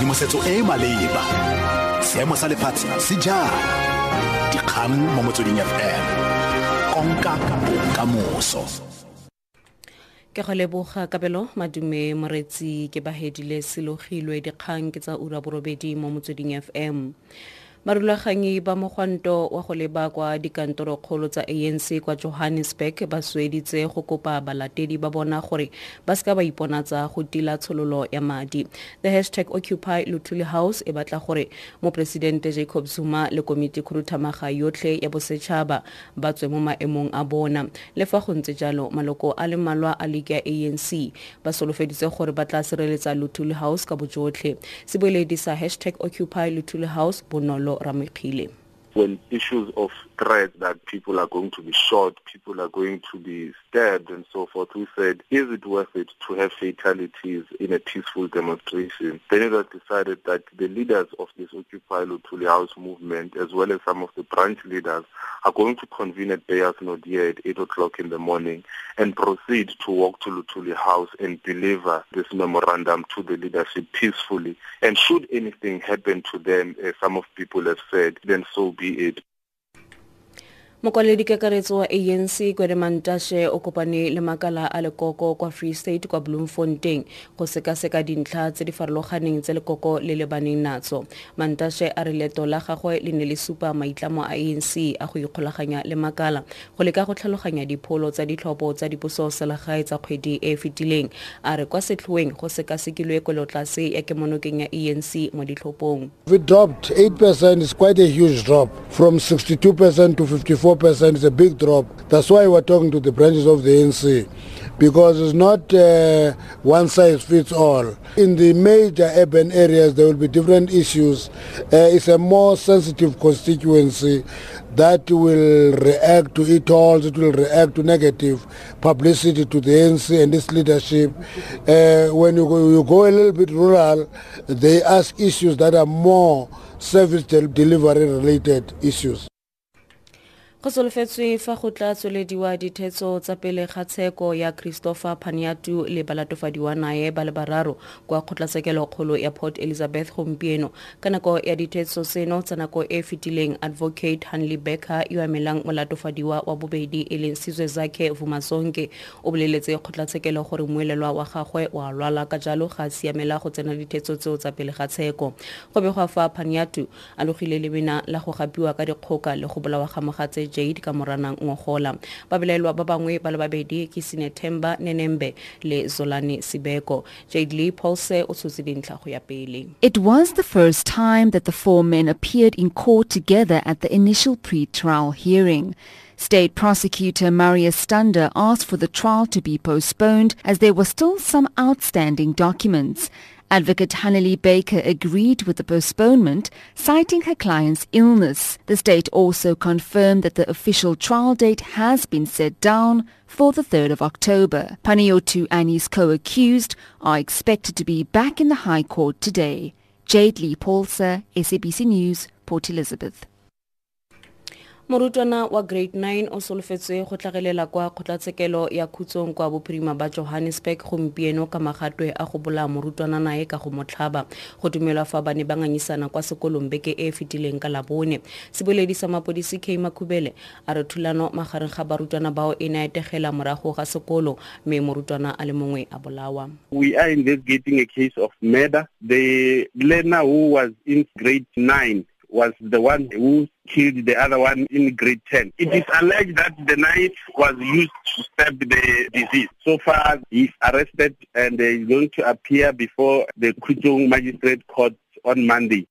tshedimosetso e e maleba. Seemo sa lefatshe se jang dikgang mo motsweding fm konka bokamoso. Ke go leboga kabelo madume moretsi ke bahedile selogilwe dikgang ke tsa ura borobedi mo motsweding fm marulaganyi ba mogwanto wa go leba kwa dikantorokgolo tsa anc kwa johannesburg ba sweditse go kopa balatedi ba bona gore ba seka ba iponatsa go tila tshololo ya madi. The hashtag occupy lutuli house e batla gore moporesidente jacob zuma le komiti khuduthamaga yotlhe ya bosetšhaba ba tswe mo maemong a bona. Le fa go ntse jalo maloko a le mmalwa a leke ya anc ba solofeditse gore ba tla sireletsa lutuli house ka bojotlhe. Seboeledi sa hashtag occupy lutuli house bonolo lo when issues of threats that people are going to be shot, people are going to be stabbed and so forth, we said, is it worth it to have fatalities in a peaceful demonstration? Then it was decided that the leaders of this Occupy Luthuli House movement, as well as some of the branch leaders, are going to convene at Beyers Naudé at 8 o'clock in the morning and proceed to walk to Luthuli House and deliver this memorandum to the leadership peacefully. And should anything happen to them, as some of people have said, then so be it. Mokwaledi kakaretso wa anc kwele mantashe o kopane le makala a lekoko kwa free state kwa bloemfontein go sekaseka dintlha tse di farologaneng tse lekoko le lebaneng natso. Mantashe a re leto la gagwe le ne le supa maitlamo a anc a go ikgolaganya le makala go leka go tlhaloganya dipholo tsa ditlhopho tsa dipuso selegae tsa kgwedi e e fetileng. A re kwa setlhoeng go sekasekilwe kwelotlase ya kemonokeng ya anc mo ditlhophong. We dropped 8% is quite a huge drop from 62% to 54 4% is a big drop. That's why we're talking to the branches of the ANC because it's not uh, one size fits all. In the major urban areas, there will be different issues. Uh, it's a more sensitive constituency that will react to it all. It will react to negative publicity to the ANC and its leadership. Uh, when you go, you go a little bit rural, they ask issues that are more service delivery related issues. Go solofetswe fa go tla tswelediwa dithetso tsa pele ga tsheko ya christopher paniatu le balatofadiwa nae ba le bararo kwa kgotlatshekelo ya port elizabeth gompieno. Ka nako ya dithetso seno tsa nako e fetileng advocate hanley becker yo emelang molatofadiwa wa bobedi e leng sizwe zakhe vumasonke o boleletse kgotlatshekelo gore moelelwa wa gagwe wa lwala ka jalo ga a siamela go tsena dithetso tseo tsa pele ga tsheko. Go begwa fa paniatu a logile lebina la go gapiwa ka dikgoka le go bolawa ga mogatse jade ka moranang ngogola ba belaelwa ba bangwe ba le babedi ke nemembe le zolani sibeko jade lee paulse o tshotse dintlha go ya pele It was the first time that the four men appeared in court together at the initial pre-trial hearing. State prosecutor Marius Stander asked for the trial to be postponed as there were still some outstanding documents. Advocate Hanneli Baker agreed with the postponement, citing her client's illness. The state also confirmed that the official trial date has been set down for the 3rd of October. Panayiotou and his co-accused are expected to be back in the High Court today. Jade Lee Paulser, SABC News, Port Elizabeth. Morutwana wa grade 9 o solofetswe go tlagelela kwa kgotlatshekelo ya khutsong kwa bophirima ba johannesburg gompieno ka magatwe a go bolaya morutwana nae ka go motlhaba go dumelwa fa ba ne ba ngangisana kwa sekolong beke e e fetileng ka labone. Seboledi sa mapodisi k makhubele a re thulano magareng ga barutwana bao e ne a etegela morago ga sekolo mme morutwana a le mongwe a bolawa. We are investigating a case of murder. The learner who was in grade 9 was the one who killed the other one in grade 10. It is alleged that the knife was used to stab the deceased. So far, he's arrested and he's going to appear before the Khutsong Magistrate Court on Monday.